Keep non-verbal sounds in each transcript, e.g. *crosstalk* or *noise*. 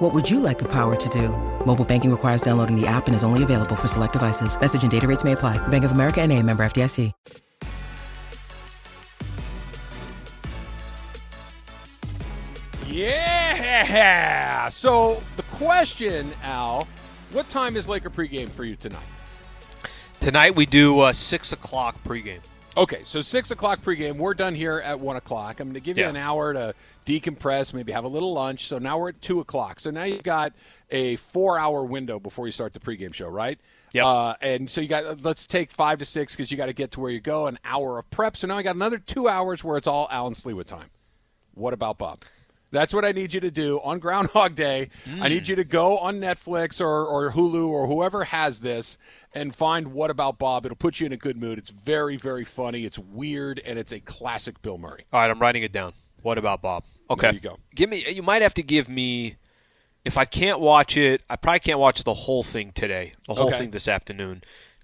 What would you like the power to do? Mobile banking requires downloading the app and is only available for select devices. Message and data rates may apply. Bank of America and a member FDIC. Yeah. So the question, Al, what time is Laker pregame for you tonight? Tonight we do uh, six o'clock pregame. Okay, so six o'clock pregame. We're done here at one o'clock. I'm going to give you Yeah. an hour to decompress, maybe have a little lunch. So now we're at two o'clock. So now you've got a four-hour window before you start the pregame show, right? Yep. Uh, and so you got let's take five to six because you got to get to where you go. An hour of prep. So now I got another two hours where it's all Alan Sliwa time. What about Bob? That's what I need you to do on Groundhog Day. I need mm. you to go on Netflix or, or Hulu or whoever has this and find What About Bob. It'll put you in a good mood. It's very, very funny. It's weird, and it's a classic Bill Murray. All right, I'm writing it down. What about Bob? Okay, There you go. Give me. You might have to give me. If I can't watch it, I probably can't watch the whole thing today. The whole Okay. thing this afternoon.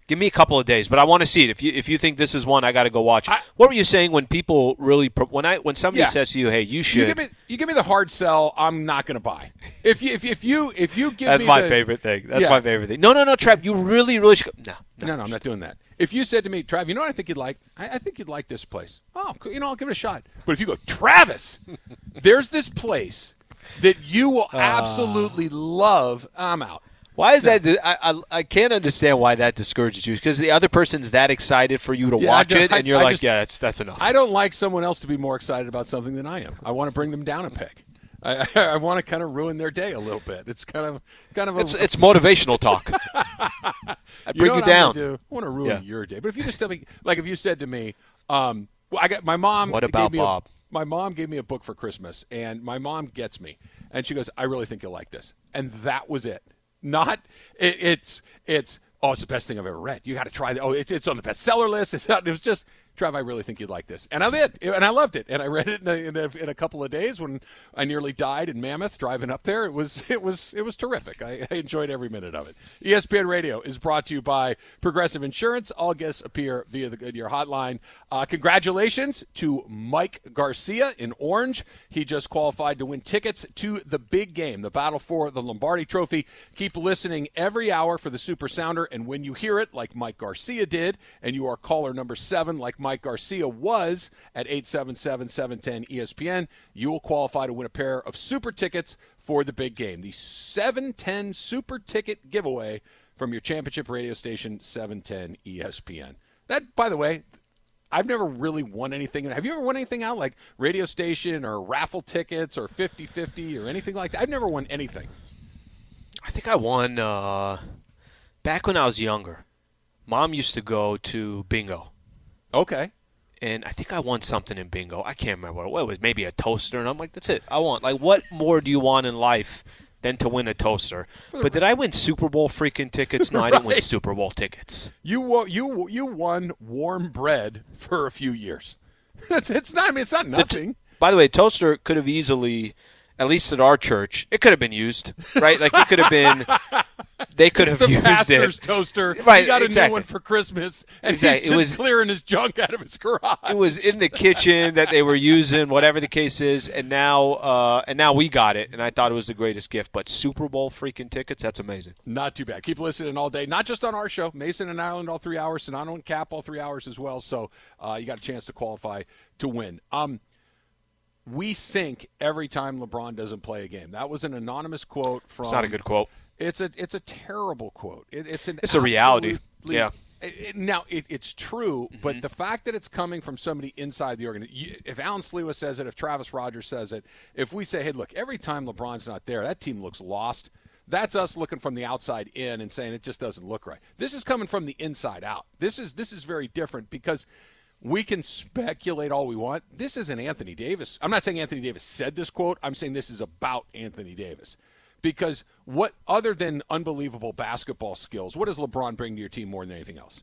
Give me a couple of days, but I want to see it. If you if you think this is one, I got to go watch. it. I- what were you saying when people really when I when somebody Yeah. says to you, "Hey, you You should." give me you give me the hard sell. I'm not going to buy. If you if, if you if you give that's my the- favorite thing. That's Yeah. my favorite thing. No, no, no, Trav. You really, really should. No, no. No, no, I'm not doing that. If you said to me, Trav, you know what I think you'd like? I, I think you'd like this place. Oh, cool. you know, I'll give it a shot. But if you go, Travis, *laughs* there's this place that you will Ah. absolutely love. I'm out. Why is that? I, I I can't understand why that discourages you because the other person's that excited for you to Yeah, watch it, and you're I like, just- yeah, that's, that's enough. I don't like someone else to be more excited about something than I am. I want to bring them down a peg. I, *laughs* I, want to kind of ruin their day a little bit. It's kind of kind of a, it's it's motivational talk. *laughs* I You bring know you, what I'm down. do? I want to ruin Yeah. your day. But if you just tell me, like, if you said to me, um, well, I got my mom. What gave about me a- Bob? my mom gave me a book for Christmas, and my mom gets me, and she goes, "I really think you'll like this," and that was it. Not it, it's it's oh, it's the best thing I've ever read. You got to try it. Oh, it's it's on the bestseller list. It's not, it was just. Trav, I really think you'd like this, and I did, and I loved it, and I read it in a, in a, in a couple of days when I nearly died in Mammoth driving up there. It was *laughs* it was it was terrific. I, I enjoyed every minute of it. ESPN Radio is brought to you by Progressive Insurance. All guests appear via the Goodyear Hotline. Uh, congratulations to Mike Garcia in Orange. He just qualified to win tickets to the big game, the battle for the Lombardi Trophy. Keep listening every hour for the Super Sounder, and when you hear it, like Mike Garcia did, and you are caller number seven, like Mike Garcia was at 877 710 ESPN, you will qualify to win a pair of super tickets for the big game. The 710 Super Ticket giveaway from your championship radio station, 710 ESPN. That, by the way, I've never really won anything. Have you ever won anything out like radio station or raffle tickets or 50 50 or anything like that? I've never won anything. I think I won uh, back when I was younger. Mom used to go to bingo, Okay. and I think I won something in bingo. I can't remember what it was. Maybe a toaster, and I'm like, that's it. I want like what more do you want in life than to win a toaster? But did I win Super Bowl freaking tickets? No, I didn't win Right. Super Bowl tickets. You wo- you you won warm bread for a few years. *laughs* It's it's not. I mean, it's not nothing. By the way, toaster could have easily, at least at our church, it could have been used, right? Like it could have been. They could have the used pastor's it. toaster. Right, He got a exactly. new one for Christmas, and Exactly. he's It just was- clearing his junk out of his garage. It was in the kitchen that they were using, whatever the case is, and now uh, and now we got it, and I thought it was the greatest gift. But Super Bowl freaking tickets, that's amazing. Not too bad. Keep listening all day, not just on our show, Mason and Ireland all three hours, Sedano and Kap all three hours as well. So uh, you got a chance to qualify to win. Um, we sink every time LeBron doesn't play a game. That was an anonymous quote from. It's not a good quote. It's a it's a terrible quote. It, it's an It's a reality. Yeah. It, now it, it's true, but mm-hmm. the fact that it's coming from somebody inside the organization. If Alan Sliwa says it, if Travis Rodgers says it, if we say, "Hey, look, every time LeBron's not there, that team looks lost." That's us looking from the outside in and saying it just doesn't look right. This is coming from the inside out. This is this is very different because we can speculate all we want. This isn't Anthony Davis. I'm not saying Anthony Davis said this quote. I'm saying this is about Anthony Davis. Because what other than unbelievable basketball skills, what does LeBron bring to your team more than anything else?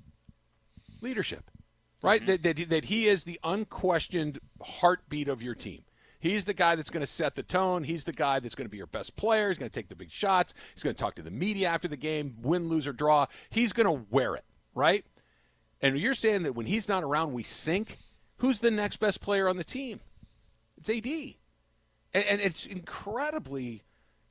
Leadership. right? Mm-hmm. That, that, that he is the unquestioned heartbeat of your team. He's the guy that's going to set the tone. He's the guy that's going to be your best player. He's going to take the big shots. He's going to talk to the media after the game, win, lose, or draw. He's going to wear it, right? And you're saying that when he's not around, we sink. Who's the next best player on the team? It's AD. And, and it's incredibly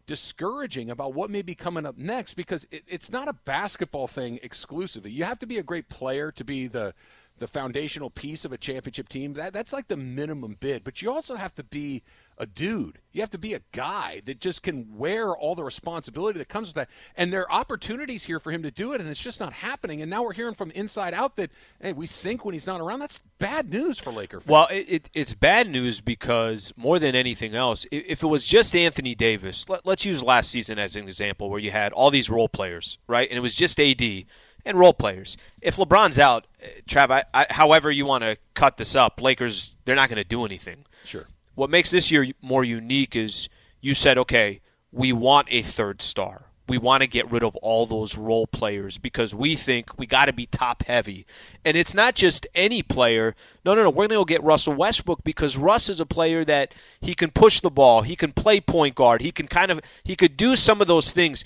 discouraging about what may be coming up next because it, it's not a basketball thing exclusively. You have to be a great player to be the the foundational piece of a championship team. That that's like the minimum bid. But you also have to be a dude. You have to be a guy that just can wear all the responsibility that comes with that. And there are opportunities here for him to do it, and it's just not happening. And now we're hearing from inside out that hey, we sink when he's not around. That's bad news for Laker fans. Well, it, it, it's bad news because more than anything else, if it was just Anthony Davis, let, let's use last season as an example, where you had all these role players, right, and it was just AD and role players. If LeBron's out, uh, Trav, I, I, however you want to cut this up, Lakers they're not going to do anything. Sure. What makes this year more unique is you said, okay, we want a third star. We want to get rid of all those role players because we think we got to be top heavy. And it's not just any player. No, no, no. We're going to go get Russell Westbrook because Russ is a player that he can push the ball. He can play point guard. He can kind of he could do some of those things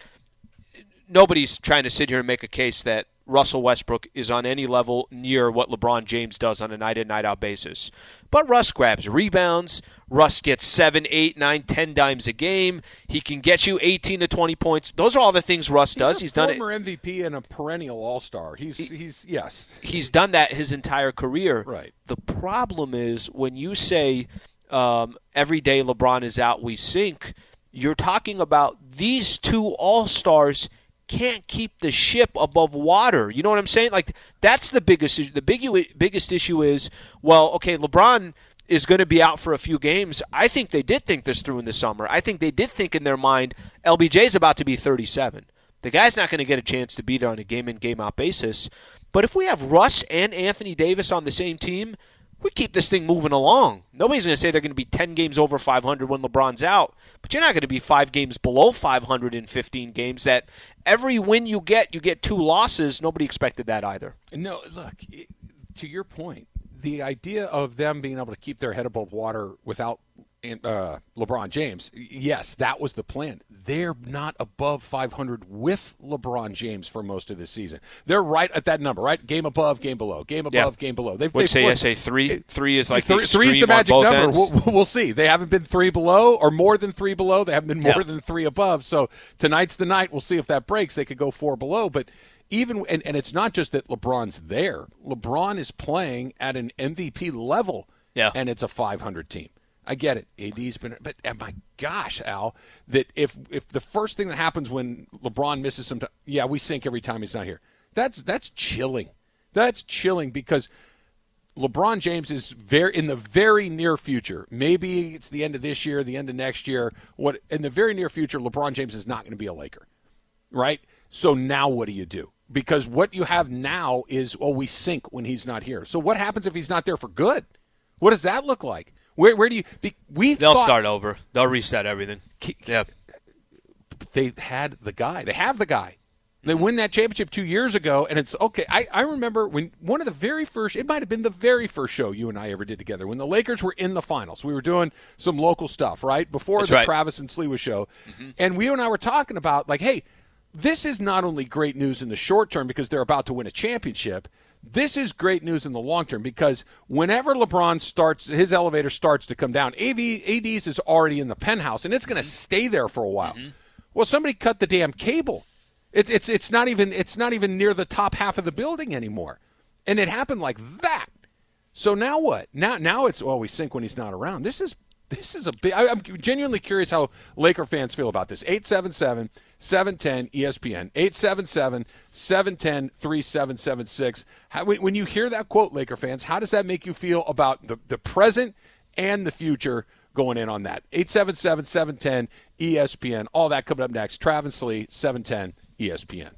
nobody's trying to sit here and make a case that Russell Westbrook is on any level near what LeBron James does on a night in, night out basis. But Russ grabs rebounds. Russ gets seven, eight, nine, ten dimes a game. He can get you 18 to 20 points. Those are all the things Russ he's does. he's done it. Former MVP and a perennial All Star. He's he, he's yes. He's done that his entire career. Right. The problem is when you say um, every day LeBron is out, we sink. You're talking about these two All Stars can't keep the ship above water. You know what I'm saying? Like that's the biggest issue. The big biggest issue is well, okay, LeBron is going to be out for a few games. I think they did think this through in the summer. I think they did think in their mind LBJ is about to be 37. The guy's not going to get a chance to be there on a game in game out basis. But if we have Russ and Anthony Davis on the same team, we keep this thing moving along. Nobody's going to say they're going to be 10 games over 500 when LeBron's out, but you're not going to be five games below 500 in 15 games. That every win you get, you get two losses. Nobody expected that either. No, look, to your point, the idea of them being able to keep their head above water without uh, LeBron James, yes, that was the plan. They're not above 500 with LeBron James for most of the season. They're right at that number, right? Game above, game below, game above, yeah. game below. They've, they've say, I say three. Three is like three, the three is the magic number. We'll, we'll, see. They haven't been three below or more than three below. They haven't been more yeah. than three above. So tonight's the night. We'll see if that breaks. They could go four below, but even and, and it's not just that LeBron's there. LeBron is playing at an MVP level. Yeah. And it's a 500 team. I get it. AD's been, but my gosh, Al, that if if the first thing that happens when LeBron misses some yeah, we sink every time he's not here. That's that's chilling. That's chilling because LeBron James is very in the very near future. Maybe it's the end of this year, the end of next year. What in the very near future, LeBron James is not going to be a Laker, right? So now what do you do? Because what you have now is, oh, we sink when he's not here. So what happens if he's not there for good? What does that look like? Where where do you? We they'll thought, start over. They'll reset everything. Yeah, they had the guy. They have the guy. They win that championship two years ago, and it's okay. I, I remember when one of the very first, it might have been the very first show you and I ever did together when the Lakers were in the finals. We were doing some local stuff, right? Before That's the right. Travis and Sliwa show. Mm-hmm. And we and I were talking about, like, hey, this is not only great news in the short term because they're about to win a championship, this is great news in the long term because whenever LeBron starts, his elevator starts to come down, AV, AD's is already in the penthouse and it's going to mm-hmm. stay there for a while. Mm-hmm. Well, somebody cut the damn cable. It, it's it's not even it's not even near the top half of the building anymore, and it happened like that. So now what? Now now it's well we sink when he's not around. This is this is a big. I, am genuinely curious how Laker fans feel about this. 877 710 ESPN. 877 710 3776. When you hear that quote, Laker fans, how does that make you feel about the, the present and the future going in on that? 877 710 ESPN. All that coming up next. Travis Lee, 710 ESPN.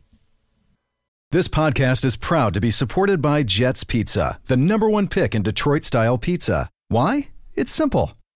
This podcast is proud to be supported by Jets Pizza, the number one pick in Detroit style pizza. Why? It's simple.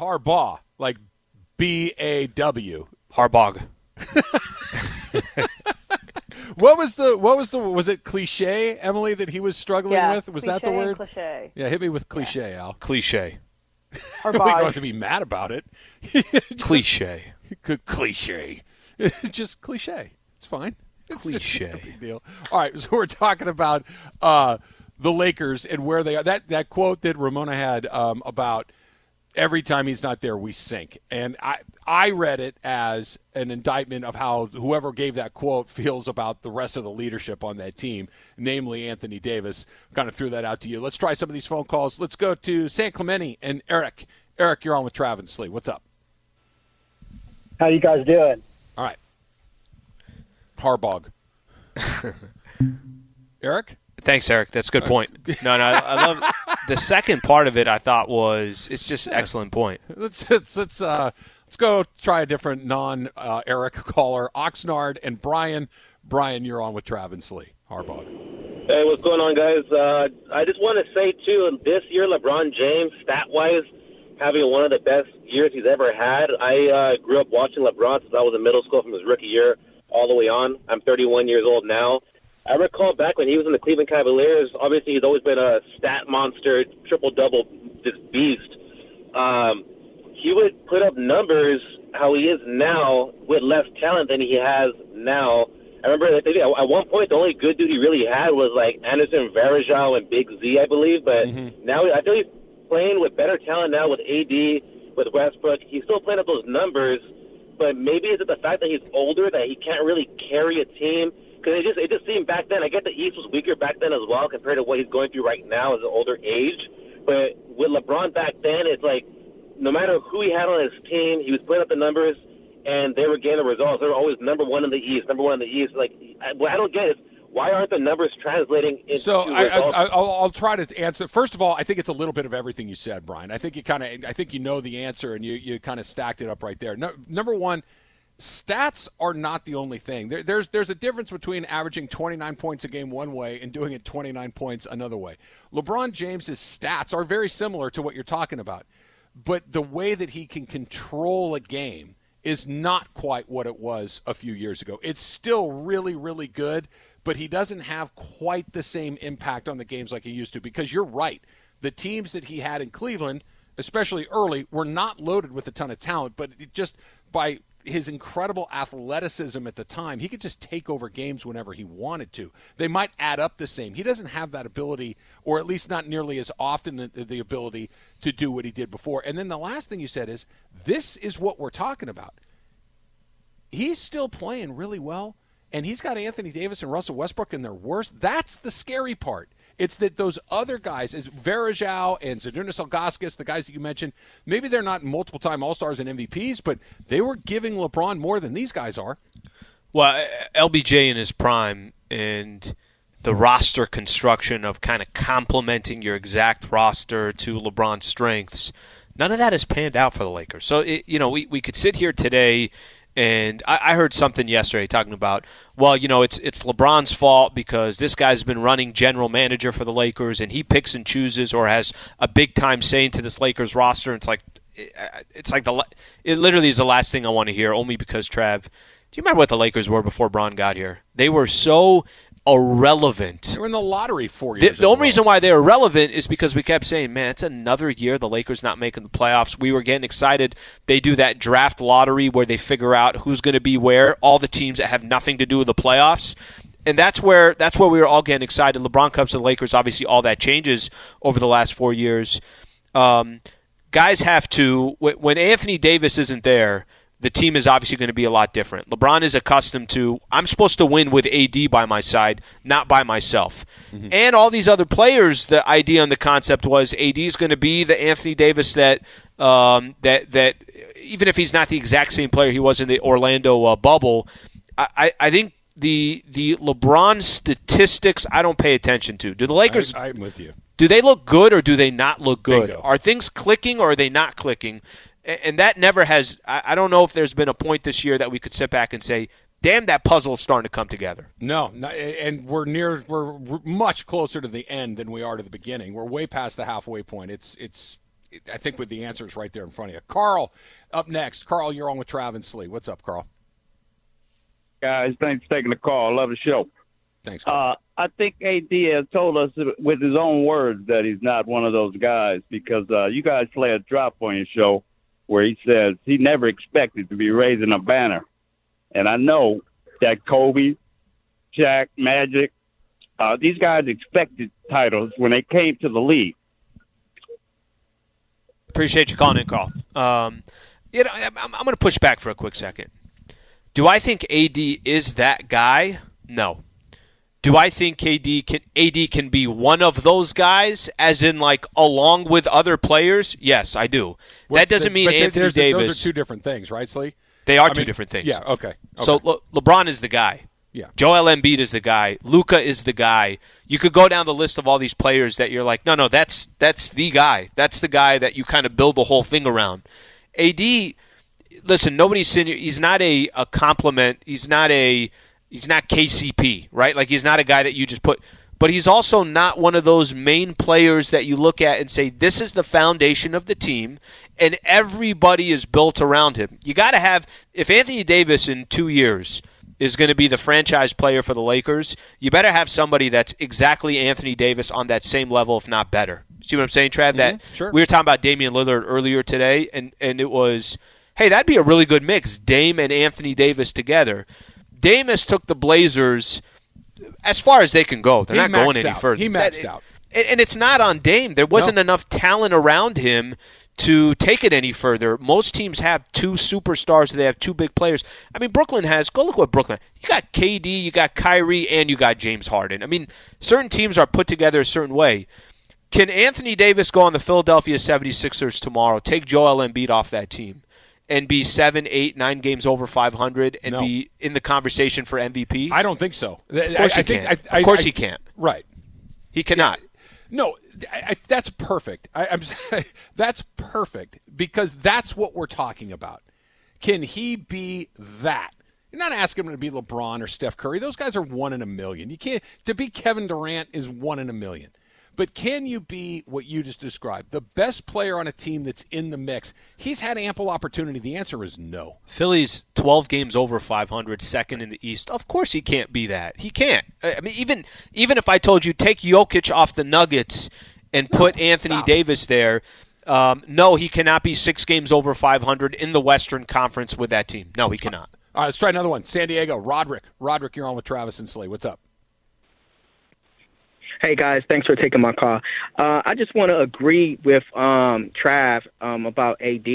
Harbaugh, like B A W. Harbog. *laughs* What was the what was the was it cliche Emily that he was struggling Yeah, with? Was that the word? Cliche. Yeah, hit me with cliche, Al. Cliche. *laughs* Or *laughs* we don't have to be mad about it. Cliche. Good cliche. Just cliche. It's fine. It's- it's Cliche. no big deal. All right, so we're talking about uh, the Lakers and where they are. That that quote that Ramona had um, about every time he's not there, we sink. And I I read it as an indictment of how whoever gave that quote *laughs* feels about the rest of the leadership on that team, namely Anthony Davis. Kind of threw that out to you. Let's try some of these phone calls. Let's go to San Clemente and Eric. Eric, you're on with Travis Lee. What's up? How you guys doing? All right. Harbog. *laughs* Eric? Thanks, Eric. That's a good uh, point. No, no, I, I love *laughs* the second part of it. I thought was it's just an excellent point. Let's let's let's uh let's go try a different non uh, Eric caller. Oxnard and Brian. Brian, you're on with Travis Lee. Harbog. Hey, what's going on, guys? Uh, I just want to say too, this year LeBron James, stat-wise, having one of the best years he's ever had. I uh, grew up watching LeBron since I was in middle school from his rookie year all the way on. I'm 31 years old now. I recall back when he was in the Cleveland Cavaliers. Obviously, he's always been a stat monster, triple double, this beast. Um, he would put up numbers how he is now with less talent than he has now. I remember that at one point the only good dude he really had was like Anderson Varejao and Big Z, I believe. But now I feel he's playing with better talent now with AD, with Westbrook. He's still playing up those numbers, but maybe is it the fact that he's older that he can't really carry a team? Because it just it just seemed back then. I get the East was weaker back then as well compared to what he's going through right now as an older age. But with LeBron back then, it's like no matter who he had on his team, he was putting up the numbers, and they were getting the results. They were always number one in the East, number one in the East. Like I, what I don't get is why aren't the numbers translating into So I, results? I, I'll, I'll try to answer. First of all, I think it's a little bit of everything you said, Brian. I think you kind of, I think you know the answer, and you, you kind of stacked it up right there. No, number one, stats are not the only thing. There, there's there's a difference between averaging 29 points a game one way and doing it 29 points another way. LeBron James's stats are very similar to what you're talking about, but the way that he can control a game is not quite what it was a few years ago. It's still really, really good, but he doesn't have quite the same impact on the games like he used to because you're right. The teams that he had in Cleveland, especially early, were not loaded with a ton of talent, but it just by his incredible athleticism at the time, he could just take over games whenever he wanted to. They might add up the same. He doesn't have that ability, or at least not nearly as often the, the ability to do what he did before. And then the last thing you said is this is what we're talking about. He's still playing really well, and he's got Anthony Davis and Russell Westbrook in their worst. That's the scary part. It's that those other guys, as Varejao and Zydrunas Ilgauskas, the guys that you mentioned, maybe they're not multiple time All Stars and MVPs, but they were giving LeBron more than these guys are. Well, LBJ in his prime and the roster construction of kind of complementing your exact roster to LeBron's strengths, none of that has panned out for the Lakers. So, it, you know, we, we could sit here today and I, I heard something yesterday talking about, well, you know, it's it's LeBron's fault because this guy's been running general manager for the Lakers and he picks and chooses or has a big time saying to this Lakers roster. It's like it's like the it literally is the last thing I want to hear, only because Trav. Do you remember what the Lakers were before Bron got here? They were so irrelevant. They were in the lottery four The, years. the a only reason why they were relevant is because we kept saying, "Man, it's another year the Lakers not making the playoffs." We were getting excited. They do that draft lottery where they figure out who's going to be where. All the teams that have nothing to do with the playoffs, and that's where that's where we were all getting excited. LeBron comes to the Lakers. Obviously, all that changes over the last four years. Um, guys have to when Anthony Davis isn't there the team is obviously going to be a lot different. LeBron is accustomed to I'm supposed to win with AD by my side, not by myself. And all these other players, the idea and the concept was AD is going to be the Anthony Davis that um, that that even if he's not the exact same player he was in the Orlando uh, bubble, I, I I think the the LeBron statistics I don't pay attention to. Do the Lakers I, I'm with you. do they look good or do they not look good? Bingo. Are things clicking or are they not clicking? A- And that never has. I I don't know if there's been a point this year that we could sit back and say, "Damn, that puzzle is starting to come together." No, no, and we're near. We're much closer to the end than we are to the beginning. We're way past the halfway point. It's it's. I think with the answers right there in front of you. Carl, up next. Carl, you're on with Trav and Slee. What's up, Carl? guys. Thanks for taking the call. Love the show. Thanks. Carl. Uh, I think AD has told us with his own words that he's not one of those guys because uh, you guys play a drop on your show where he says he never expected to be raising a banner. And I know that Kobe, Shaq, Magic, uh, these guys expected titles when they came to the league. Appreciate you calling in, Carl. Um, you know, I'm, I'm going to push back for a quick second. Do I think AD is that guy? No. Do I think KD can AD can be one of those guys, as in like along with other players? Yes, I do. What's that doesn't the- mean Anthony Davis. Those are two different things, right, Slee? they are I two mean, different things. Yeah. Okay. So okay. Le- LeBron is the guy. Yeah. Joel Embiid is the guy. Luka is the guy. You could go down the list of all these players that you're like, no, no, that's that's the guy. That's the guy that you kind of build the whole thing around. AD, listen, nobody's saying he's not a, a compliment. He's not a he's not KCP, right? Like he's not a guy that you just put. But he's also not one of those main players that you look at and say this is the foundation of the team, and everybody is built around him. You got to have if Anthony Davis in two years is going to be the franchise player for the Lakers, you better have somebody that's exactly Anthony Davis on that same level, if not better. See what I'm saying, Trav? That mm-hmm. sure. we were talking about Damian Lillard earlier today, and and it was, hey, that'd be a really good mix, Dame and Anthony Davis together. Davis took the Blazers as far as they can go. They're He not going any out. further. He maxed That- out. and, and it's not on Dame. There wasn't No. enough talent around him to take it any further. Most teams have two superstars. They have two big players. I mean, Brooklyn has. Go look what Brooklyn. You got KD, you got Kyrie, and you got James Harden. I mean, certain teams are put together a certain way. Can Anthony Davis go on the Philadelphia 76ers tomorrow, take Joel Embiid off that team, and be seven, eight, nine games over 500 and No. be in the conversation for MVP? I don't think so. of course I, he I can't. I, of course he can't. Right. he cannot. No, I, I, that's perfect. I, I'm *laughs* that's perfect because that's what we're talking about. Can he be that? You're not asking him to be LeBron or Steph Curry. Those guys are one in a million. You can't to be Kevin Durant is one in a million. But can you be what you just described, the best player on a team that's in the mix? He's had ample opportunity. The answer is no. Philly's 12 games over 500, second in the East. Of course he can't be that. He can't. I I mean, even even if I told you take Jokic off the Nuggets and put Anthony stop. Davis there, um, no, he cannot be six games over 500 in the Western Conference with that team. No, he cannot. All right, let's try another one. San Diego, Roderick. Roderick, you're on with Travis and Slay. What's up? Hey guys, thanks for taking my call. Uh, I just want to agree with um, Trav um, about AD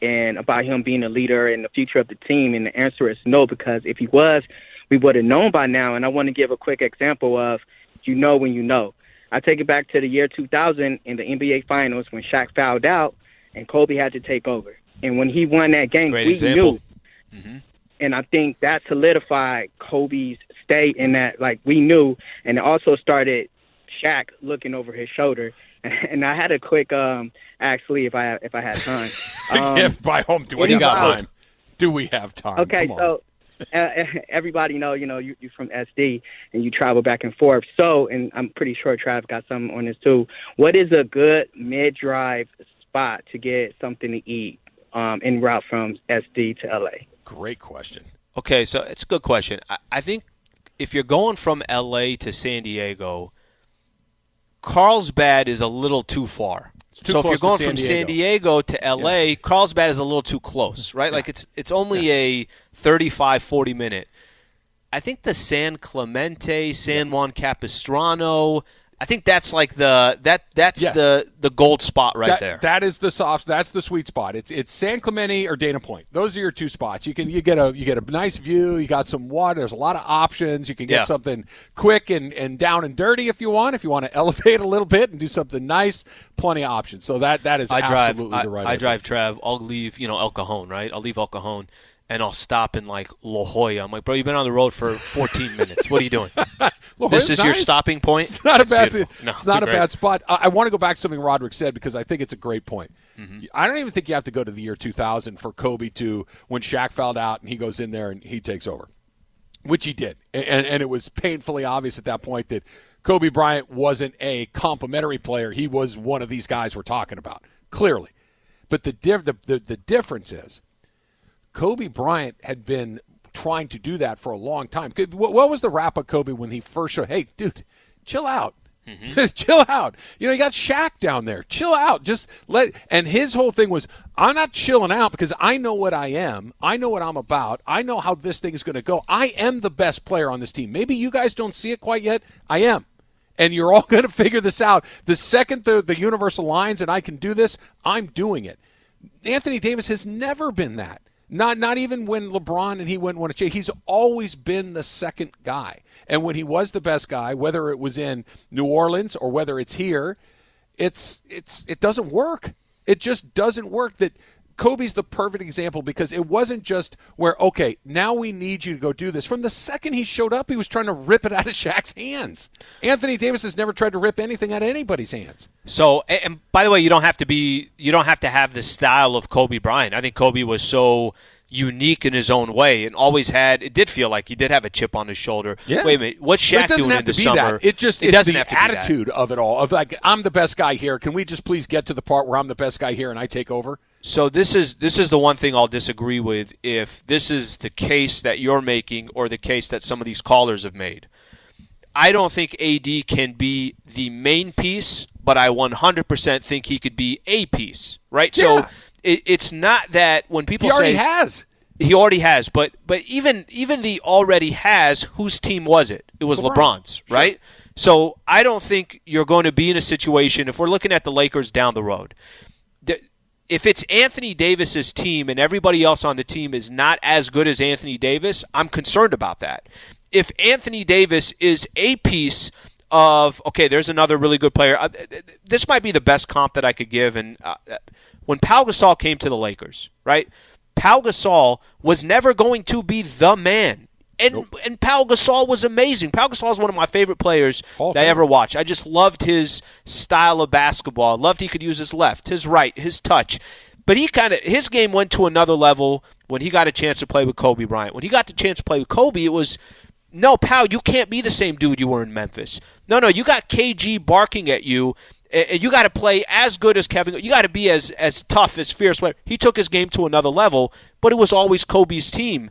and about him being a leader and the future of the team. And the answer is no, because if he was, we would have known by now. And I want to give a quick example of you know when you know. I take it back to the year 2000 in the NBA Finals when Shaq fouled out and Kobe had to take over. And when he won that game, Great we example. knew and I think that solidified Kobe's state in that like we knew, and it also started Shaq looking over his shoulder. *laughs* And I had a quick um actually if I if I had time. *laughs* Um, yeah, by home. Do we what have do you got? time? Do we have time? Okay, Come on. so uh, *laughs* everybody know, you know, you, you're from SD and you travel back and forth. So, and I'm pretty sure Trav got something on this too. What is a good mid-drive spot to get something to eat um, en route from SD to LA? Great question. Okay, so it's a good question. I, I think if you're going from LA to San Diego, Carlsbad is a little too far. too so if you're going San from Diego. San Diego to LA, Carlsbad is a little too close, right? Like it's it's only a 35 40 minute. I think the San Clemente, San Juan Capistrano, I think that's like the that that's Yes. the the gold spot right That- there. That is the soft. That's the sweet spot. It's it's San Clemente or Dana Point. Those are your two spots. You can you get a you get a nice view. You got some water. There's a lot of options. You can get Yeah. something quick and, and down and dirty if you want. If you want to *laughs* elevate a little bit and do something nice, plenty of options. So that that is I drive. absolutely I, the right. I answer. drive Trav. I'll leave. You know El Cajon, right? I'll leave El Cajon, and I'll stop in like La Jolla. I'm like, bro, you've been on the road for 14 *laughs* minutes. What are you doing? This it's is your stopping point. It's not a That's bad. beautiful. No, it's not a great. bad spot. I, I want to go back to something Roderick said because I think it's a great point. Mm-hmm. I don't even think you have to go to the year 2000 for Kobe to when Shaq fouled out and he goes in there and he takes over, which he did, and, and it was painfully obvious at that point that Kobe Bryant wasn't a complimentary player. He was one of these guys we're talking about clearly, but the diff- the, the, the difference is Kobe Bryant had been trying to do that for a long time. What, was the rap of Kobe when he first showed? Hey, dude, chill out. Mm-hmm. *laughs* chill out. You know, you got Shaq down there. Chill out. Just let. And his whole thing was, I'm not chilling out because I know what I am. I know what I'm about. I know how this thing is going to go. I am the best player on this team. Maybe you guys don't see it quite yet. I am. And you're all *laughs* going to figure this out. The second the, the universe aligns and I can do this, I'm doing it. Anthony Davis has never been that. Not not even when LeBron and he went one a. He's always been the second guy. And when he was the best guy, whether it was in New Orleans or whether it's here, it's it's it doesn't work. It just doesn't work. That Kobe's the perfect example because it wasn't just where okay now we need you to go do this. From the second he showed up, he was trying to rip it out of *laughs* Shaq's hands. Anthony Davis has never tried to rip anything out of anybody's hands. So, and, by the way, you don't have to be, you don't have to have the style of Kobe Bryant. I think Kobe was so unique in his own way and always had. It did feel like he did have a chip on his shoulder. Yeah. Wait a minute, what's Shaq doing have in to the be summer? that. It just it doesn't have to be that. attitude of it all. Of like I'm the best guy here. Can we just please get to the part where I'm the best guy here and I take over? So this is this is the one thing I'll disagree with if this is the case that you're making or the case that some of these callers have made. I don't think AD can be the main piece, but I 100% think he could be a piece, right? Yeah. So it, it's not that when people say He already has. he already has, but but even even the already has, whose team was it? It was LeBron. LeBron's, right? So I don't think you're going to be in a situation if we're looking at the Lakers down the road. If it's Anthony Davis's team and everybody else on the team is not as good as Anthony Davis, I'm concerned about that. If Anthony Davis is a piece of okay, there's another really good player. Uh, th- th- This might be the best comp that I could give. And uh, uh, when Pau Gasol came to the Lakers, right? Pau Gasol was never going to be the man. And and Pau Gasol was amazing. Pau Gasol is one of my favorite players that I ever watched. I just loved his style of basketball. Loved he could use his left, his right, his touch. But he kind of his game went to another level when he got a chance to play with Kobe Bryant. When he got the chance to play with Kobe, it was no, Pau, you can't be the same dude you were in Memphis. No, no, you got KG barking at you, and you got to play as good as Kevin. You got to be as as tough, as fierce. He took his game to another level, but it was always Kobe's team.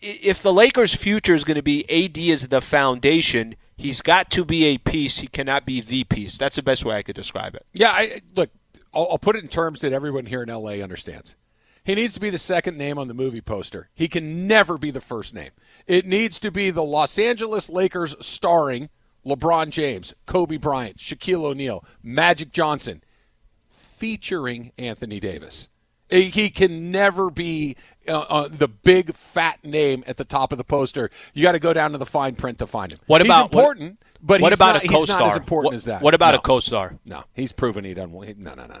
If the Lakers' future is going to be AD as the foundation, he's got to be a piece. He cannot be the piece. That's the best way I could describe it. Yeah, I look. I'll, I'll put it in terms that everyone here in LA understands. He needs to be the second name on the movie poster. He can never be the first name. It needs to be the Los Angeles Lakers starring LeBron James, Kobe Bryant, Shaquille O'Neal, Magic Johnson, featuring Anthony Davis. He can never be uh, uh, the big fat name at the top of the poster. You got to go down to the fine print to find him. What He's about what- important? but what about not, a co-star? He's not as important what, as that. What about No. a co-star? No, he's proven he doesn't. he- no, no, no. no.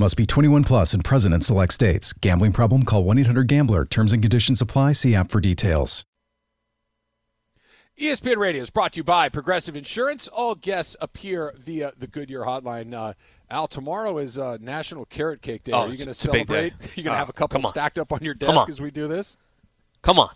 Must be 21 plus and present in select states. Gambling problem? Call 1 800 Gambler. Terms and conditions apply. See app for details. ESPN Radio is brought to you by Progressive Insurance. All guests appear via the Goodyear hotline. Uh, Al, tomorrow is uh, National Carrot Cake Day. Oh, Are you it's- going to it's a big day. celebrate? *laughs* You're going to Oh, have a couple stacked up on your desk on. as we do this? Come on.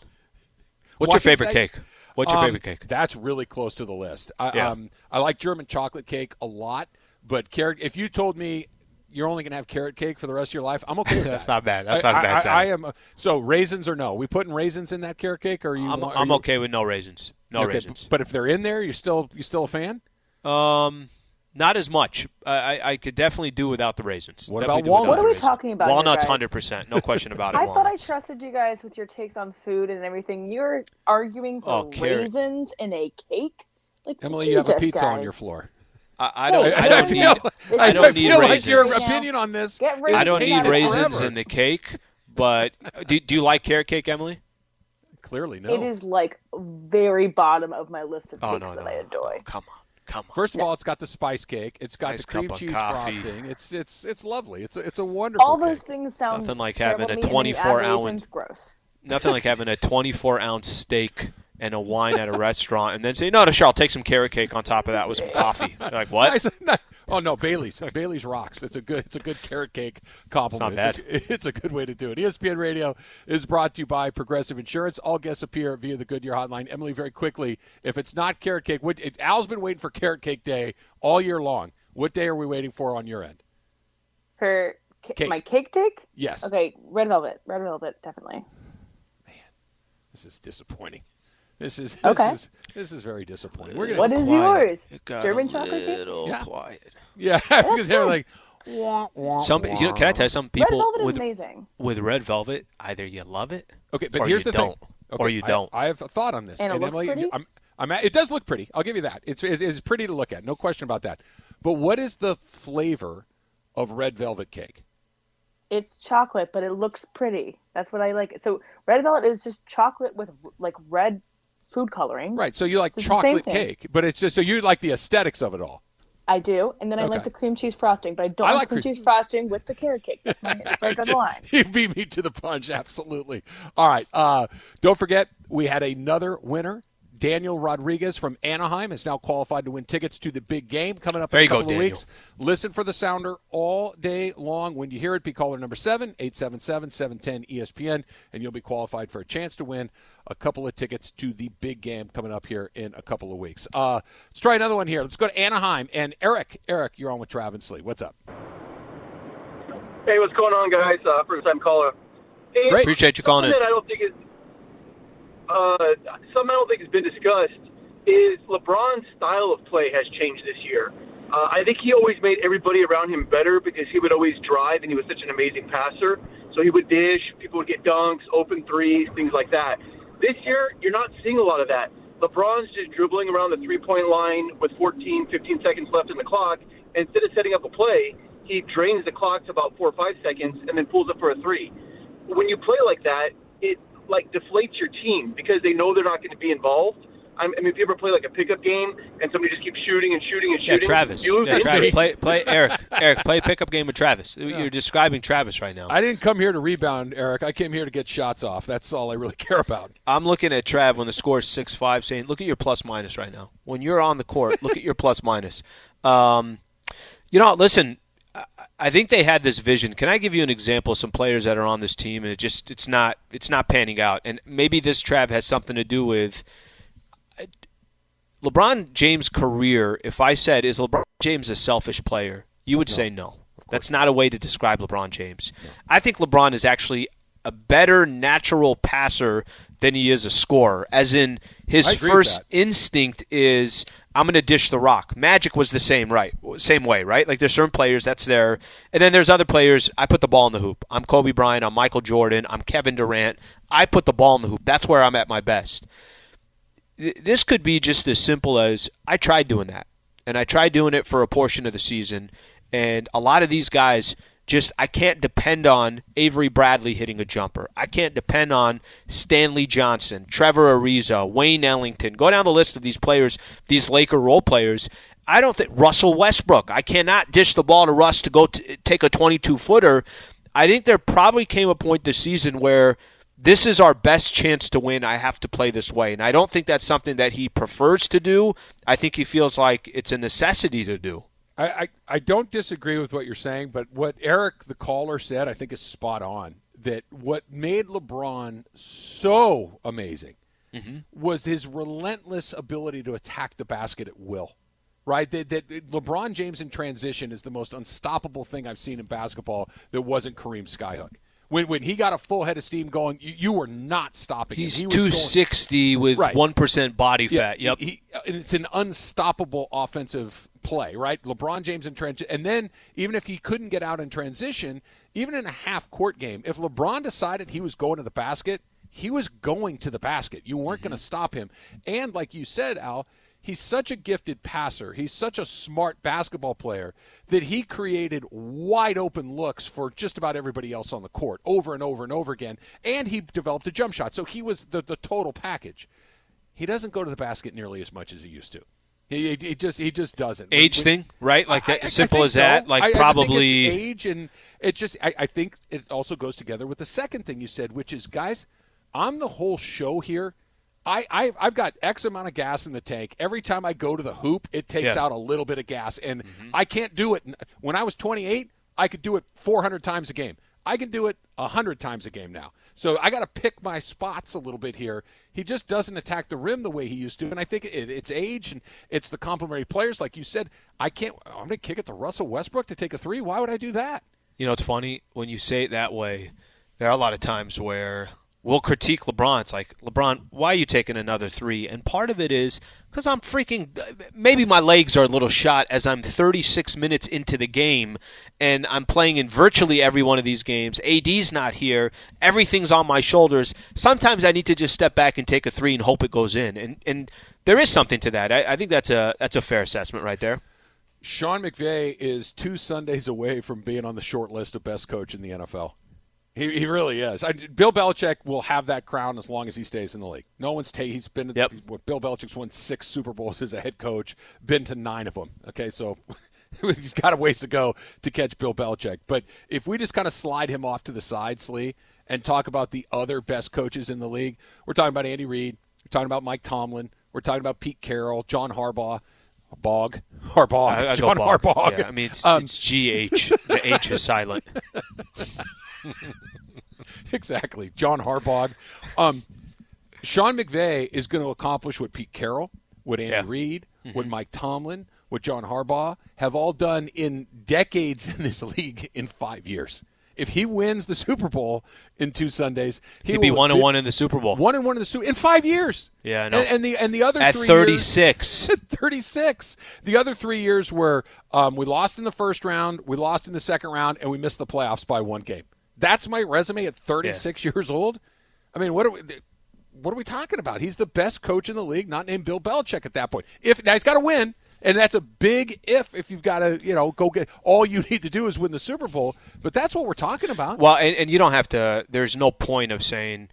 What's Why your favorite that- cake? What's your Um, favorite cake? That's really close to the list. I, Yeah. um, I like German chocolate cake a lot, but carrot. If you told me you're only going to have carrot cake for the rest of your life, I'm okay with that. *laughs* That's that. not bad. That's I- not a bad I, sound. I, am. uh, so raisins or no? We putting raisins in that carrot cake, or are you? I'm, are I'm you- okay with no raisins. No okay, raisins. But if they're in there, you still you still a fan? Um, Not as much. I, I, I could definitely do without the raisins. What Definitely about walnuts? What are we raisins. talking about here, Walnuts, hundred percent, no question about *laughs* it. I thought I trusted you guys with your takes on food and everything. You're arguing for Oh, carrot. raisins in a cake. Like Emily, you have a Jesus, pizza on your floor. I, I don't. *laughs* Hey, I, I don't don't need. I don't I need feel raisins. like your opinion on this. Get raisins I don't need raisins forever. in the cake. But do, do you like carrot cake, Emily? Clearly, no. It is like very bottom of my list of Oh cakes no, that no, I no. enjoy. Come on, come on. First of all, it's got the spice cake. It's got Nice the cream cheese coffee. frosting. It's it's it's lovely. It's a, it's a wonderful. All those cake. things sound Nothing like having a me, and then you 24 ounce- Gross. Nothing like having a 24 ounce steak and a wine at a restaurant, and then say, "No, no, sure, I'll take some carrot cake on top of that with some coffee." You're like what? *laughs* Nice- no- Oh no, Bailey's. Bailey's rocks. It's a good. It's a good carrot cake compliment. It's not It's a, *laughs* it's a good way to do it. ESPN Radio is brought to you by Progressive Insurance. All guests appear via the Goodyear Hotline. Emily, very quickly, if it's not carrot cake, what, it, Al's been waiting for carrot cake day all year long. What day are we waiting for on your end? For ca- Cake. my cake take? Yes. Okay, red velvet. Red velvet, definitely. Man, this is disappointing. This is this Okay. is this is very disappointing. We're gonna What is yours? It got German a chocolate cake? little Yeah. quiet. Yeah, *laughs* I was gonna say good. like Some, you know, can I tell you some Red people velvet is with amazing. with red velvet? Either you love it, Okay, but or here's you the don't, thing. or you I- don't. I, have a thought on this. And it looks Emily, pretty? I'm, I'm at, it does look pretty. I'll give you that. It's it is pretty to look at. No question about that. But what is the flavor of red velvet cake? It's chocolate, but it looks pretty. That's what I like. So red velvet is just chocolate with like red food coloring. Right. So you like So it's the same chocolate cake, but it's just so you like the aesthetics of it all. I do, and then I like the cream cheese frosting, but I don't I like like cream cream- cheese frosting with the carrot cake. That's my that's right on the line. You beat me to the punch, absolutely. All right. Uh, don't forget, we had another winner. Daniel Rodriguez from Anaheim is now qualified to win tickets to the big game coming up There in a you go, couple of weeks. Listen for the sounder all day long. When you hear it, be caller number 7 877 710 ESPN, and you'll be qualified for a chance to win a couple of tickets to the big game coming up here in a couple of weeks. Uh, let's try another one here. Let's go to Anaheim. And Eric, Eric, you're on with Travis Lee. What's up? Hey, what's going on, guys? Uh, first time caller. Hey, Great. Appreciate you calling in. I don't think is uh, something I don't think has been discussed is LeBron's style of play has changed this year. Uh, I think he always made everybody around him better because he would always drive and he was such an amazing passer. So he would dish, people would get dunks, open threes, things like that. This year, you're not seeing a lot of that. LeBron's just dribbling around the three point line with 14, 15 seconds left in the clock. Instead of setting up a play, he drains the clock to about four or five seconds and then pulls up for a three. When you play like that, it like deflates your team because they know they're not going to be involved. I mean, if you ever play like a pickup game and somebody just keeps shooting and shooting and Yeah, shooting, Travis. you lose Yeah, Travis. Play, play, *laughs* Eric. Eric, play a pickup game with Travis. You're describing Travis right now. I didn't come here to rebound, Eric. I came here to get shots off. That's all I really *laughs* care about. I'm looking at Trav when the score is six five, saying, "Look at your plus minus right now. When you're on the court, look at your plus minus." Um, you know, listen. I- think they had this vision. Can I give you an example of some players that are on this team and it just it's not it's not panning out? And maybe this Trav has something to do with LeBron James' career. If I said is LeBron James a selfish player, you would say no. That's not a way to describe LeBron James. I think LeBron is actually a better natural passer than he is a scorer. As in, his I first instinct is I'm going to dish the rock. Magic was the same, right? Same way, right? Like there's certain players that's there, and then there's other players. I put the ball in the hoop. I'm Kobe Bryant. I'm Michael Jordan. I'm Kevin Durant. I put the ball in the hoop. That's where I'm at my best. This could be just as simple as I tried doing that, and I tried doing it for a portion of the season, and a lot of these guys just I can't depend on Avery Bradley hitting a jumper. I can't depend on Stanley Johnson, Trevor Ariza, Wayne Ellington. Go down the list of these players, these Laker role players. I don't think Russell Westbrook. I cannot dish the ball to Russ to go t- take a 22 footer. I think there probably came a point this season where this is our best chance to win. I have to play this way. And I don't think that's something that he prefers to do. I think he feels like it's a necessity to do. I, I, I don't disagree with what you're saying, but what Eric, the caller, said, I think is spot on. That what made LeBron so amazing mm-hmm. was his relentless ability to attack the basket at will. Right? That, that LeBron James in transition is the most unstoppable thing I've seen in basketball that wasn't Kareem Skyhook. When, when he got a full head of steam going, you, you were not stopping He's him. He was going- 260 with Right. 1% body Yeah, fat. Yep. he- and it's an unstoppable offensive play, right? LeBron James in transition. And then even if he couldn't get out in transition, even in a half court game, if LeBron decided he was going to the basket, he was going to the basket. You weren't Mm-hmm. going to stop him. And like you said, Al, he's such a gifted passer. He's such a smart basketball player that he created wide open looks for just about everybody else on the court over and over and over again. And he developed a jump shot. So he was the, the total package. He doesn't go to the basket nearly as much as he used to. He, he just he just doesn't. Age When- thing, right? Like that, I- simple I as that. Like I- probably. it's age, and it just. I, I think it also goes together with the second thing you said, which is, guys, I'm the whole show here. I, I I've got X amount of gas in the tank. Every time I go to the hoop, it takes Yeah. Mm-hmm. out a little bit of gas, and I can't do it. When I was 28, I could do it 400 times a game. I can do it a 100 times a game now. So I got to pick my spots a little bit here. He just doesn't attack the rim the way he used to, and I think it, it's age and it's the complementary players. Like you said, I can't. I'm going to kick it to Russell Westbrook to take a three. Why would I do that? You know, it's funny when you say it that way. There are a lot of times where we'll critique LeBron. It's like, LeBron, why are you taking another three? And part of it is because I'm freaking. Maybe my legs are a little shot as I'm 36 minutes into the game and I'm playing in virtually every one of these games. AD's not here. Everything's on my shoulders. Sometimes I need to just step back and take a three and hope it goes in. And and there is something to that. I, I think that's a that's a fair assessment right there. Sean McVay is two Sundays away from being on the short list of best coach in the NFL. He, he really is. I, Bill Belichick will have that crown as long as he stays in the league. No one's ta- he's been. Yep. What Bill Belichick's won six Super Bowls as a head coach, been to nine of them. Okay, so *laughs* he's got a ways to go to catch Bill Belichick. But if we just kind of slide him off to the side, Slee, and talk about the other best coaches in the league, we're talking about Andy Reid. We're talking about Mike Tomlin. We're talking about Pete Carroll, John Harbaugh. Bog, Harbaugh, I- I John Bog. Harbaugh. Yeah, I mean, it's, Um, it's GH. The H is silent. *laughs* *laughs* exactly. John Harbaugh. Um, Sean McVay is going to accomplish what Pete Carroll, what Andy Yeah. Reid, what Mike Tomlin, what John Harbaugh have all done in decades in this league in five years. If he wins the Super Bowl in two Sundays, he He'd be one and one in the Super Bowl. One and one in the Super in five years. Yeah, I know. And, and the and the other At three 36. *laughs* years, 36. The other three years were um, we lost in the first round, we lost in the second round, and we missed the playoffs by one game. That's my resume at 36 years old. I mean, what are we? What are we talking about? He's the best coach in the league, not named Bill Belichick at that point. If now he's got to win, and that's a big if. If you've got to, you know, go get all you *laughs* need to do is win the Super Bowl. But that's what we're talking about. Well, and, and you don't have to. There's no point of saying.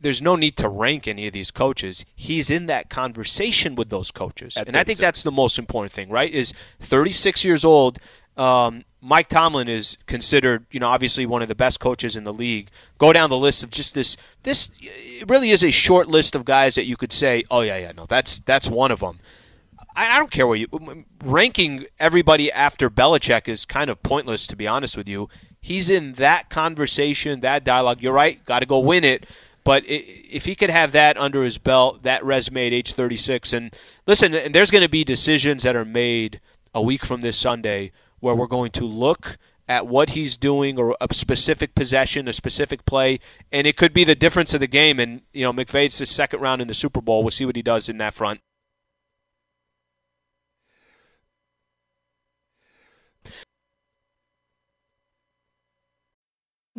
There's no need to rank any of these coaches. He's in that conversation with those coaches, At and I think 36. that's the most important thing, right? Is 36 years old. Um, Mike Tomlin is considered, you know, obviously one of the best coaches in the league. Go down the list of just this. This it really is a short list of guys that you could say, "Oh yeah, yeah, no, that's that's one of them." I, I don't care where you ranking everybody after Belichick is kind of pointless, to be honest with you. He's in that conversation, that dialogue. You're right, got to go win it. But if he could have that under his belt, that resume at age 36, and listen, and there's going to be decisions that are made a week from this Sunday where we're going to look at what he's doing or a specific possession, a specific play, and it could be the difference of the game. And you know, McVay's his second round in the Super Bowl. We'll see what he does in that front.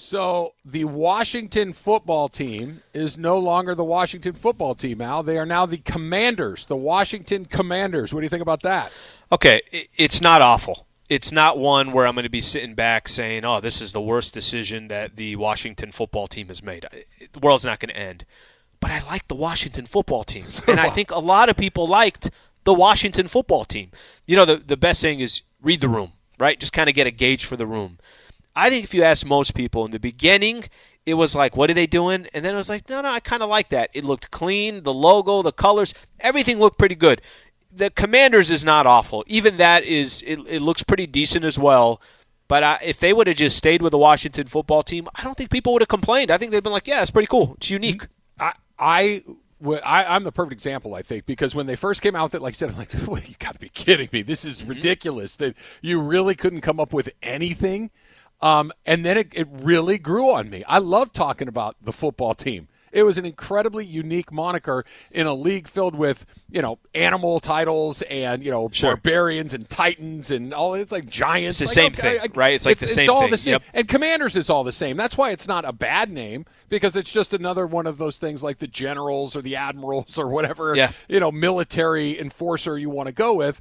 So the Washington football team is no longer the Washington football team, Al. They are now the Commanders, the Washington Commanders. What do you think about that? Okay, it's not awful. It's not one where I'm going to be sitting back saying, "Oh, this is the worst decision that the Washington football team has made." The world's not going to end. But I like the Washington football team, *laughs* and I think a lot of people liked the Washington football team. You know, the the best thing is read the room, right? Just kind of get a gauge for the room. I think if you ask most people in the beginning, it was like, what are they doing? And then it was like, no, no, I kind of like that. It looked clean, the logo, the colors, everything looked pretty good. the Commanders is not awful. Even that is it, it looks pretty decent as well. But I, if they would have just stayed with the Washington football team, I don't think people would have complained. I think they've been like, "Yeah, it's pretty cool. It's unique." I, I, I am the perfect example, I think, because when they first came out with it, like I said, I'm like, *laughs* well, you got to be kidding me. This is Mm-hmm. ridiculous that you really couldn't come up with anything. Um, and then it, it really grew on me. I love talking about the football team. It was an incredibly unique moniker in a league filled with, you know, animal titles and, you know, Sure. barbarians and titans and all. It's like giants. It's the Like, same okay, thing, I- right? It's like the same all thing. the same. Yep. And Commanders is all the same. That's why it's not a bad name because it's just another one of those things like the generals or the admirals or whatever, Yeah. you know, military enforcer you want to go with.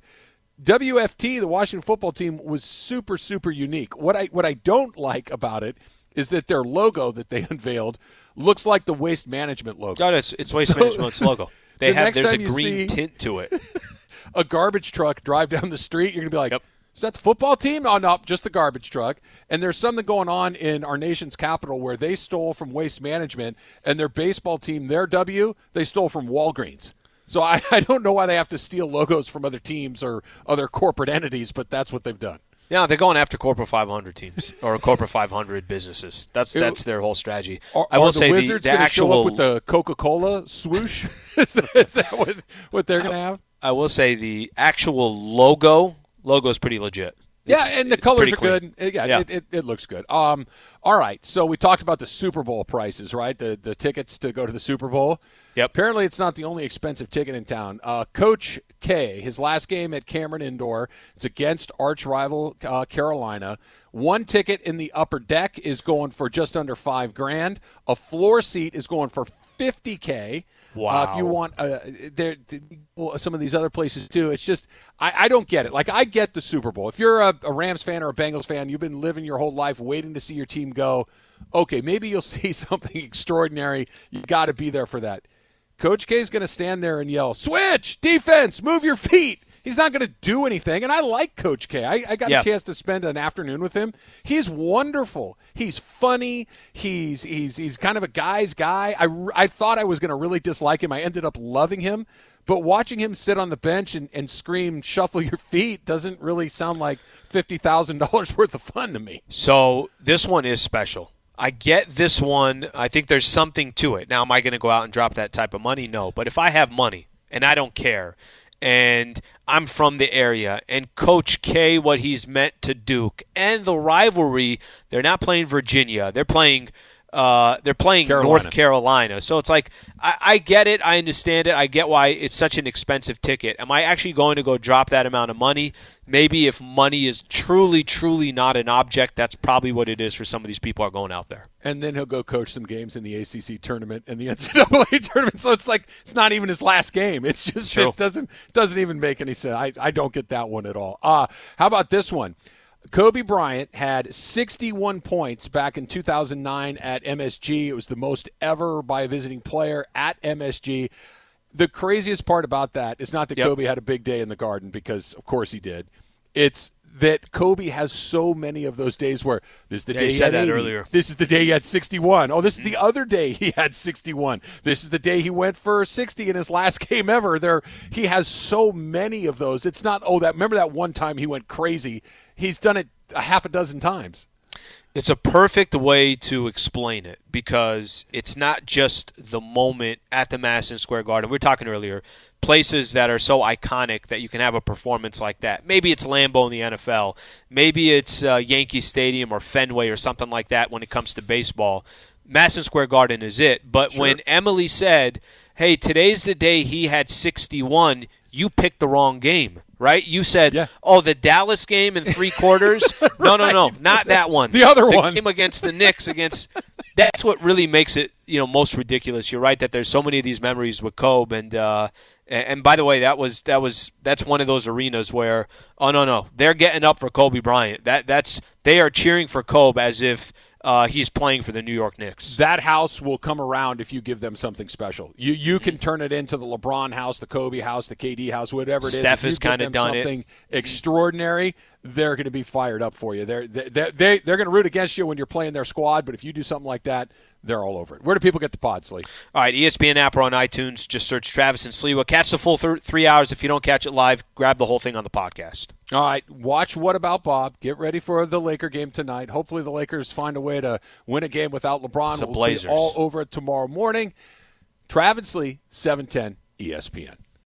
WFT, the Washington football team, was super, super unique. What I what I don't like about it is that their logo that they *laughs* unveiled looks like the waste management logo. Oh, no, it's it's Waste So- Management's logo. *laughs* They the have there's a green tint to it. *laughs* a garbage truck drive down the street, you're gonna be like, Yep. "Is that the football team?" Oh no, just the garbage truck. And there's something going on in our nation's capital where they stole from Waste Management, and their baseball team, their W, they stole from Walgreens. So I, *laughs* I don't know why they have to steal logos from other teams or other corporate entities, but that's what they've done. Yeah, they're going after corporate 500 teams or corporate 500 businesses. That's that's their whole strategy. Are, I will the say Wizards the, the going to actual show up with the Coca-Cola swoosh? *laughs* is, that, is that what, what they're going to have? I will say the actual logo logo is pretty legit. Yeah, It's- and the colors are clean. good. Yeah, Yeah. It, it, it looks good. Um, all right, so we talked about the Super Bowl prices, right? The the tickets to go to the Super Bowl. Yep. Apparently, it's not the only expensive ticket in town. Uh, Coach K, his last game at Cameron Indoor, it's against arch rival uh, Carolina. One ticket in the upper deck is going for just under five grand. A floor seat is going for fifty k. Uh, if you want, uh, there well, some of these other places too. It's just I, I don't get it. Like I get the Super Bowl. If you're a, a Rams fan or a Bengals fan, you've been living your whole life waiting to see your team go. Okay, maybe you'll *laughs* see something extraordinary. You got to be there for that. Coach K is going to stand there and yell, "Switch defense, move your feet." He's not going to do anything, and I like Coach K. I, I got Yeah. a chance to spend an afternoon with him. He's wonderful. He's funny. He's he's he's kind of a guy's guy. I, I thought I was going to really dislike him. I ended up loving him. But watching him sit on the bench and, and scream, shuffle your feet, doesn't really sound like $50,000 *laughs* worth of fun to me. So this one is special. I get this one. I think there's something to it. Now, am I going to go out and drop that type of money? No. But if I have money and I don't care, and I'm from the area, and Coach K, what he's meant to Duke, and the rivalry, they're not playing Virginia. They're playing. Uh, they're playing Carolina. North Carolina, so it's like I, I get it, I understand it, I get why it's such an expensive ticket. Am I actually going to go drop that amount of money? Maybe if money is truly, truly not an object, that's probably what it is for some of these people are going out there. And then he'll go coach some games in the ACC tournament and the *laughs* NCAA tournament. So it's like it's not even his last game. It's just True. it doesn't doesn't even make any sense. I, I don't get that one at all. Uh, how about this one? Kobe Bryant had 61 points back in 2009 at MSG. It was the most ever by a visiting player at MSG. The craziest part about that is not that Yep. Kobe had a big day in the garden because of course he did. It's that Kobe has so many of those days where this is the Yeah, day he said had that 80. earlier. This is the day he had 61. Oh, this is the Mm-hmm. other day he had 61. This is the day he went for 60 in his last *laughs* game ever. There, he has so many of those. It's not. Oh, that remember that one time he went crazy. He's done it a half a dozen times. It's a perfect way to explain it because it's not just the moment at the Madison Square Garden. We were talking earlier, places that are so iconic that you can have a performance like that. Maybe it's Lambeau in the NFL. Maybe it's uh, Yankee Stadium or Fenway or something like that when it comes to baseball. Madison Square Garden is it. But when Emily said, hey, today's the day he had 61, you picked the wrong game. Right? You said, Yeah. "Oh, the Dallas game in three quarters." *laughs* No, no, no, not that one. The other one. The game against the Knicks against *laughs* that's what really makes it you know most ridiculous. You're right that there's so many of these memories with Kobe and uh, and by the way that was that was that's one of those arenas where oh no no they're getting up for Kobe Bryant. That that's they are cheering for Kobe as if uh, he's playing for the New York Knicks. That house will come around if you give them something special. You you Mm-hmm. can turn it into the LeBron house, the Kobe house, the KD house, whatever it is. Steph has kinda them done it. something extraordinary. they're going to be fired up for you. They're they they they're going to root against you when you're playing their squad, but if you do something like that, they're all over it. Where do people get the pods, Lee? All right, ESPN app or on iTunes. Just search Travis and Sliwa. Catch the full th- three hours. If you don't catch it live, grab the whole thing on the podcast. All right, watch What About Bob. Get ready for the Laker game tonight. Hopefully, the Lakers find a way to win a game without LeBron. The we'll Blazers. be all over it tomorrow morning. Travis Lee, 710 ESPN.